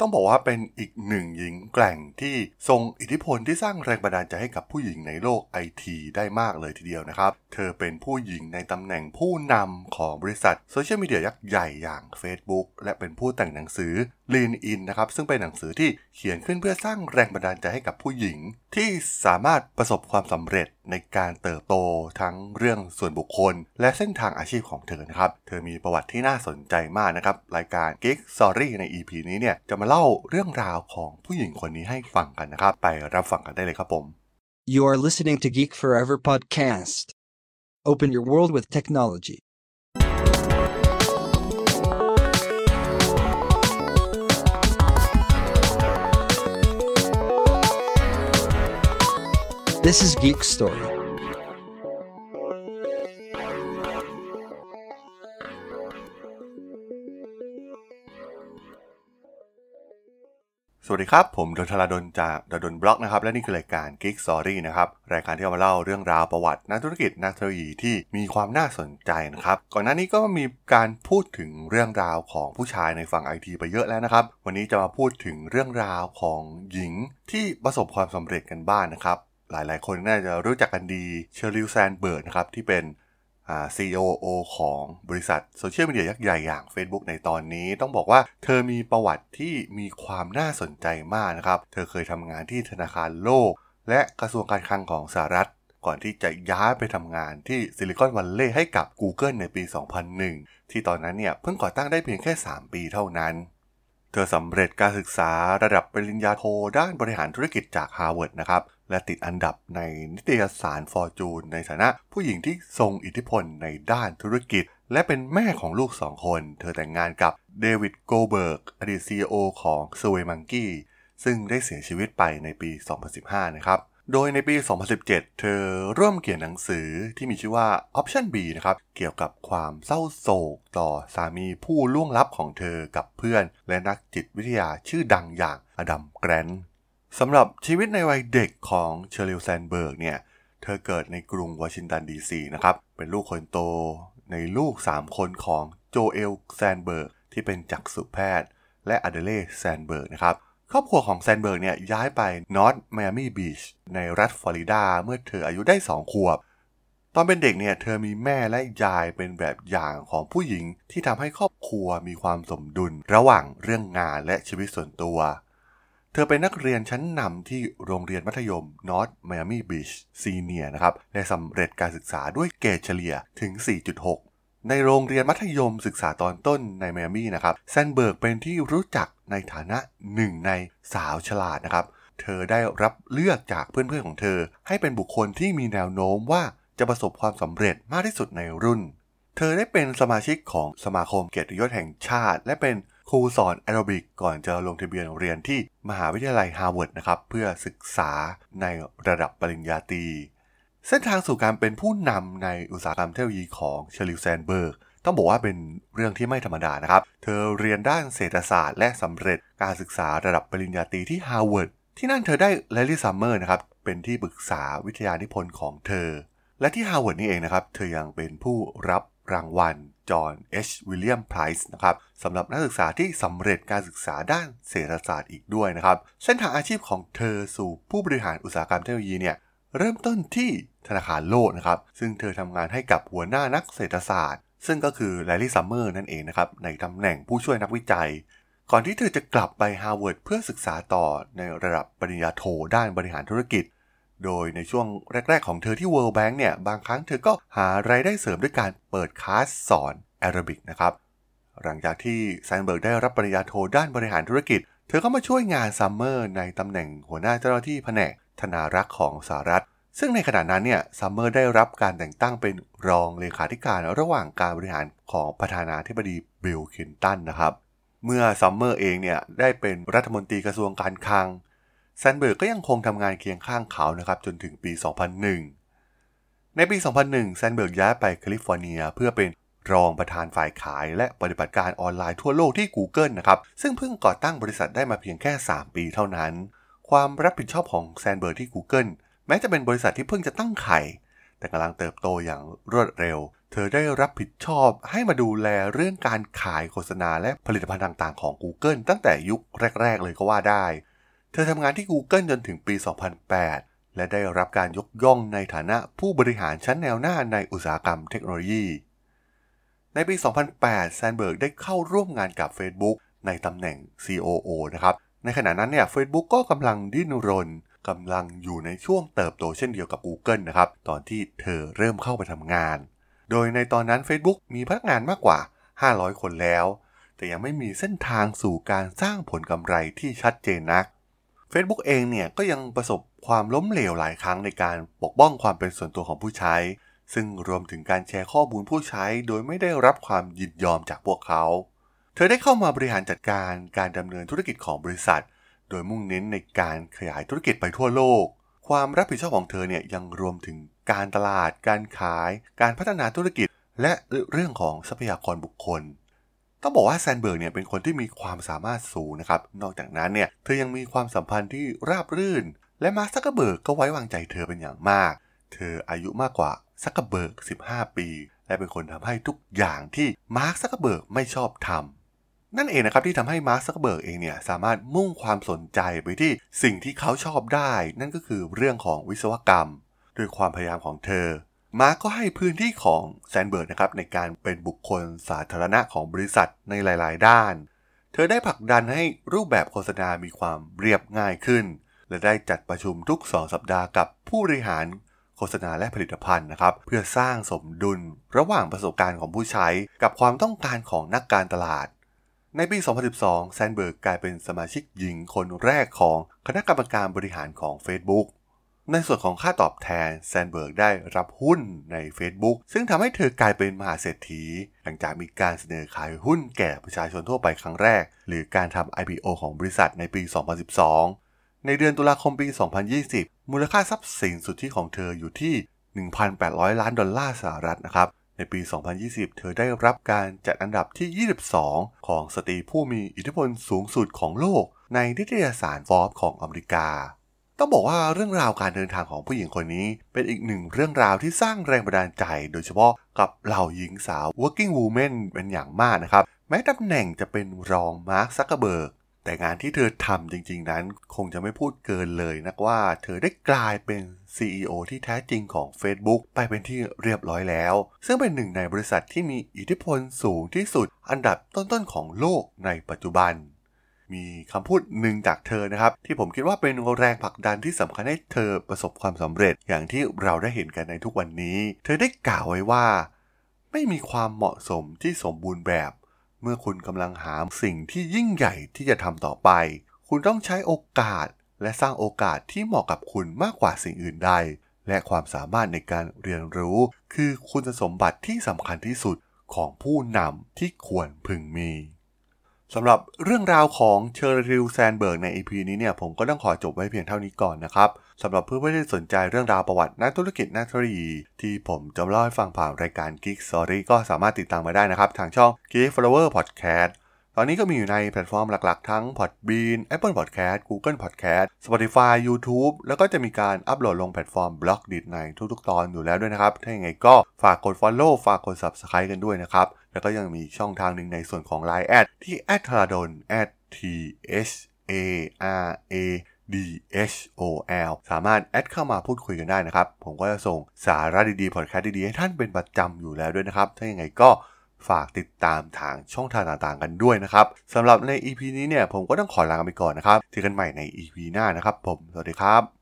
ต้องบอกว่าเป็นอีกหนึ่งหญิงแกร่งที่ทรงอิทธิพลที่สร้างแรงบันดาลใจให้กับผู้หญิงในโลกไอทีได้มากเลยทีเดียวนะครับ เธอเป็นผู้หญิงในตำแหน่งผู้นำของบริษัทโซเชียลมีเดียยักษ์ใหญ่อย่าง Facebook และเป็นผู้แต่งหนังสือ Lean In นะครับ ซึ่งเป็นหนังสือที่เขียนขึ้นเพื่อสร้างแรงบันดาลใจให้กับผู้หญิง ที่สามารถประสบความสำเร็จ ในการเติบโตทั้งเรื่องส่วนบุคคล และเส้นทางอาชีพของเธอนะครับ เธอมีประวัติที่น่าสนใจมากนะครับ รายการ Geek Story ใน EP นี้เนี่ยจะมาเล่าเรื่องราวของผู้หญิงคนนี้ให้ฟังกันนะครับ ไปรับฟังกันได้เลยครับผม You are listening to Geek Forever podcast. Open your world with technology. This is Geek Story. สวัสดีครับ ผมดลธราดลจาก ด.ดล็อกนะครับ และนี่คือรายการ Geek Story นะครับ รายการที่เอามาเล่าเรื่องราวประวัตินักธุรกิจนักเทคโนโลยีที่มีความน่าสนใจนะครับ ก่อนหน้านี้ก็มีการพูดถึงเรื่องราวของผู้ชายในฝั่งไอทีไปเยอะแล้วนะครับ วันนี้จะมาพูดถึงเรื่องราวของหญิงที่ประสบความสำเร็จกันบ้างนะครับ หลายๆ คนน่าจะรู้จักกันดี Sheryl Sandberg นะครับ ที่เป็นอ่า COO ของบริษัทโซเชียลมีเดียยักษ์ใหญ่อย่าง Facebook ในตอนนี้ต้องบอกว่าเธอมีประวัติที่มีความน่าสนใจมากนะครับ เธอเคยทำงานที่ธนาคารโลก และกระทรวงการคลังของสหรัฐ ก่อนที่จะย้ายไปทำงานที่ซิลิคอนวัลเลย์ให้กับ Google ในปี 2001 ที่ตอนนั้นเนี่ยเพิ่งก่อตั้งได้เพียงแค่ 3 ปีเท่านั้น เธอสำเร็จการศึกษาระดับปริญญาโทด้านบริหารธุรกิจจากฮาร์วาร์ดนะครับ และติดอันดับในนิตยสาร Fortune ในฐานะผู้หญิงที่ทรงอิทธิพลในด้านธุรกิจ และเป็นแม่ของลูกสองคน เธอแต่งงานกับเดวิดโกลด์เบิร์กอดีต CEO ของ s w a y Monkey ซึ่งได้เสียชีวิตไปในปี 2015 นะครับ โดยในปี 2017 เธอร่วมเขียนหนังสือที่มีชื่อว่า Option B นะครับ เกี่ยวกับความเศร้าโศกต่อสามีผู้ล่วงลับของเธอกับเพื่อน และนักจิตวิทยาชื่อดังอย่างอดัมแกรนต์ สำหรับชีวิตในวัยเด็กของเชอริลแซนเบิร์กเนี่ย เธอเกิดในกรุงวอชิงตันดีซีนะครับ เป็นลูกคนโตในลูก 3 คนของโจเอลแซนเบิร์กที่เป็นจักษุแพทย์ และอเดเล่แซนเบิร์กนะครับ ครอบครัวของแซนเบิร์กเนี่ยย้ายไปนอร์ทไมอามีบีชในรัฐฟลอริดาเมื่อเธออายุได้ 2 ขวบ ตอนเป็นเด็กเนี่ยเธอมีแม่และยายเป็นแบบอย่างของผู้หญิงที่ทำให้ครอบครัวมีความสมดุลระหว่างเรื่องงานและชีวิตส่วนตัว เธอเป็นนักเรียนชั้นนำที่โรงเรียนมัธยม North Miami Beach Senior นะครับและสำเร็จการศึกษาด้วยเกรดเฉลี่ยถึง 4.6 ในโรงเรียนมัธยมศึกษาตอนต้นในไมอามี่นะครับแซนเบิร์กเป็นที่รู้จักในฐานะหนึ่งในสาวฉลาดนะครับ เธอได้รับเลือกจากเพื่อนๆของเธอ ให้เป็นบุคคลที่มีแนวโน้มว่าจะประสบความสำเร็จมากที่สุดในรุ่น เธอได้เป็นสมาชิกของสมาคมเกียรติยศแห่งชาติ และเป็น ครูสอนแอโรบิกก่อนจะลงทะเบียนเรียนที่มหาวิทยาลัยฮาร์วาร์ดนะครับ เพื่อศึกษาในระดับปริญญาตรี เส้นทางสู่การเป็นผู้นำในอุตสาหกรรมเทคโนโลยีของเชอริลแซนเบิร์กต้องบอกว่าเป็นเรื่องที่ไม่ธรรมดานะครับ เธอเรียนด้านเศรษฐศาสตร์และสำเร็จการศึกษาระดับปริญญาตรีที่ฮาร์วาร์ดที่นั่นเธอได้แลร์รี่ซัมเมอร์นะครับ เป็นที่ปรึกษาวิทยานิพนธ์ของเธอ และที่ฮาร์วาร์ดนี่เองนะครับ เธอยังเป็นผู้รับรางวัล John H. Williams Prize นะครับสำหรับนักศึกษาที่สำเร็จการศึกษาด้านเศรษฐศาสตร์อีกด้วยนะครับ เส้นทางอาชีพของเธอสู่ผู้บริหารอุตสาหกรรมเทคโนโลยีเนี่ยเริ่มต้นที่ธนาคารโลกนะครับ ซึ่งเธอทำงานให้กับหัวหน้านักเศรษฐศาสตร์ ซึ่งก็คือแลร์รี่ซัมเมอร์นั่นเองนะครับ ในตำแหน่งผู้ช่วยนักวิจัย ก่อนที่เธอจะกลับไปฮาร์วาร์ดเพื่อศึกษาต่อในระดับปริญญาโทด้านบริหารธุรกิจ โดยในช่วงแรก ๆ ของเธอที่ World Bank เนี่ย บางครั้งเธอก็หารายได้เสริมด้วยการเปิดคลาสสอนแอโรบิกนะครับ หลังจากที่แซนเบิร์กได้รับปริญญาโทด้านบริหารธุรกิจ เธอก็มาช่วยงานซัมเมอร์ในตำแหน่งหัวหน้าเจ้าหน้าที่แผนกธนารักษ์ของสหรัฐ ซึ่งในขณะนั้นเนี่ยซัมเมอร์ได้รับการแต่งตั้งเป็นรองเลขาธิการระหว่างการบริหารของประธานาธิบดีบิลคลินตันนะครับ เมื่อซัมเมอร์เองเนี่ยได้เป็นรัฐมนตรีกระทรวงการคลัง แซนเบิร์กก็ยังคงทำงานเคียงข้างเขานะครับจนถึงปี 2001 ในปี 2001 แซนเบิร์กย้ายไปแคลิฟอร์เนีย เพื่อเป็นรองประธานฝ่ายขายและปฏิบัติการออนไลน์ทั่วโลกที่ Google นะครับ ซึ่งเพิ่งก่อตั้งบริษัทได้มาเพียงแค่ 3 ปีเท่านั้น ความรับผิดชอบของแซนเบิร์กที่ Google แม้จะเป็นบริษัทที่เพิ่งจะตั้งไข่ แต่กำลังเติบโตอย่างรวดเร็ว เธอได้รับผิดชอบให้มาดูแลเรื่องการขายโฆษณาและผลิตภัณฑ์ต่างๆของ Google ตั้งแต่ยุคแรก ๆ เลยก็ว่าได้ เธอทำงานที่ Google จนถึงปี 2008 และได้รับการยกย่องในฐานะผู้บริหารชั้นแนวหน้าในอุตสาหกรรมเทคโนโลยี ในปี 2008 แซนเบิร์กได้เข้าร่วมงานกับ Facebook ในตำแหน่ง COO นะครับ ในขณะนั้นเนี่ย Facebook ก็กำลังดิ้นรนกำลังอยู่ในช่วงเติบโตเช่นเดียวกับ Google นะครับ ตอนที่เธอเริ่มเข้าไปทำงาน โดยในตอนนั้น Facebook มีพนักงานมากกว่า 500 คนแล้ว แต่ยังไม่มีเส้นทางสู่การสร้างผลกำไรที่ชัดเจนนัก Facebook เองเนี่ยก็ยังประสบความล้มเหลวหลายครั้งในการปกป้องความเป็นส่วนตัวของผู้ใช้ ซึ่งรวมถึงการแชร์ข้อมูลผู้ใช้ โดยไม่ได้รับความยินยอมจากพวกเขา เธอได้เข้ามาบริหารจัดการการดำเนินธุรกิจของบริษัท โดยมุ่งเน้นในการขยายธุรกิจไปทั่วโลก ความรับผิดชอบของเธอเนี่ยยังรวมถึงการตลาด การขาย การพัฒนาธุรกิจ และเรื่องของทรัพยากรบุคคล ต้องบอกว่าแซนเบิร์กเนี่ยเป็นคนที่มีความสามารถสูงนะครับ นอกจากนั้นเนี่ยเธอยังมีความสัมพันธ์ที่ราบรื่น และมาร์คซักเกอร์เบิร์กก็ไว้วางใจเธอเป็นอย่างมาก เธออายุมากกว่าซักเกอร์เบิร์ก15 ปี และเป็นคนทำให้ทุกอย่างที่มาร์คซักเกอร์เบิร์กไม่ชอบทำนั่นเองนะครับที่ทำให้มาร์คซักเกอร์เบิร์กเองเนี่ยสามารถมุ่งความสนใจไปที่สิ่งที่เขาชอบได้ นั่นก็คือเรื่องของวิศวกรรมด้วยความพยายามของเธอ มาร์กก็ให้พื้นที่ของแซนเบิร์กนะครับในการเป็นบุคคลสาธารณะของบริษัทในหลาย ๆ ด้าน เธอได้ผลักดันให้รูปแบบโฆษณามีความเรียบง่ายขึ้น และได้จัดประชุมทุก2สัปดาห์กับผู้บริหารโฆษณาและผลิตภัณฑ์นะครับ เพื่อสร้างสมดุลระหว่างประสบการณ์ของผู้ใช้กับความต้องการของนักการตลาด ในปี 2012 แซนเบิร์กกลายเป็นสมาชิกหญิงคนแรกของคณะกรรมการบริหารของ Facebook ในส่วนของค่าตอบแทนแซนเบิร์กได้รับหุ้นใน Facebook ซึ่งทำให้เธอกลายเป็นมหาเศรษฐี หลังจากมีการเสนอขายหุ้นแก่ประชาชนทั่วไปครั้งแรก หรือการทำ IPO ของบริษัทในปี 2012 ในเดือนตุลาคมปี 2020 มูลค่าทรัพย์สินสุทธิของเธออยู่ที่ 1,800 ล้านดอลลาร์สหรัฐนะครับในปี 2020 เธอได้รับการจัดอันดับที่ 22 ของสตรีผู้มีอิทธิพลสูงสุดของโลก ในนิตยสารฟอร์บของอเมริกา ต้องบอกว่าเรื่องราวการเดินทางของผู้หญิงคนนี้ เป็นอีกหนึ่งเรื่องราวที่สร้างแรงบันดาลใจ โดยเฉพาะกับเหล่าหญิงสาว working woman เป็นอย่างมากนะครับ แม้ตำแหน่งจะเป็นรองมาร์คซักเกอร์เบิร์กแต่งานที่เธอทำจริง ๆ นั้น คงจะไม่พูดเกินเลยนักว่า เธอได้กลายเป็น CEO ที่แท้จริงของ Facebook ไปเป็นที่เรียบร้อยแล้ว ซึ่งเป็นหนึ่งในบริษัทที่มีอิทธิพลสูงที่สุดอันดับต้นๆของโลกในปัจจุบัน มีคำพูดหนึ่งจากเธอนะครับ ที่ผมคิดว่าเป็นแรงผลักดันที่สำคัญให้เธอประสบความสำเร็จอย่างที่เราได้เห็นกันในทุกวันนี้ เธอได้กล่าวไว้ว่า ไม่มีความเหมาะสมที่สมบูรณ์แบบ เมื่อคุณกำลังหาสิ่งที่ยิ่งใหญ่ที่จะทำต่อไป คุณต้องใช้โอกาสและสร้างโอกาสที่เหมาะกับคุณมากกว่าสิ่งอื่นใด และความสามารถในการเรียนรู้ คือคุณสมบัติที่สำคัญที่สุดของผู้นำที่ควรพึงมี สำหรับเรื่องราวของเชอร์ริลแซนเบิร์กใน EP นี้เนี่ยผมก็ต้องขอจบไว้เพียงเท่านี้ก่อนนะครับสำหรับเพื่อนๆที่สนใจเรื่องราวประวัตินักธุรกิจนักธุรกิจที่ผมจะเล่าให้ฟังผ่านรายการ Geek Story ก็สามารถติดตามมาได้นะครับ ทางช่อง Geek Forever Podcast ตอนนี้ก็มีอยู่ในแพลตฟอร์มหลักๆ ทั้ง Podbean Apple Podcast Google Podcast Spotify YouTube แล้วก็จะมีการอัปโหลดลงแพลตฟอร์ม Blockdit ในทุกๆ ตอนอยู่แล้วด้วยนะครับ ถ้าอย่างไรก็ฝากกด Follow ฝากกด Subscribe กันด้วยนะครับ แล้วก็ยังมีช่องทางหนึ่งในส่วนของ Line แอดที่ a t h a r a d o n t h a r a d h o l สามารถแอดเข้ามาพูดคุยกันได้นะครับ ผมก็จะส่งสาระดีๆ พอดแคสต์ดีๆ ให้ท่านเป็นประจำอยู่แล้วด้วยนะครับ ถ้าอย่างไรก็ฝากติดตามทางช่องทางต่างๆกันด้วยนะครับสำหรับใน EP นี้เนี่ยผมก็ต้องขอลาไปก่อนนะครับเจอกันใหม่ใน EP หน้านะครับ ผม สวัสดีครับ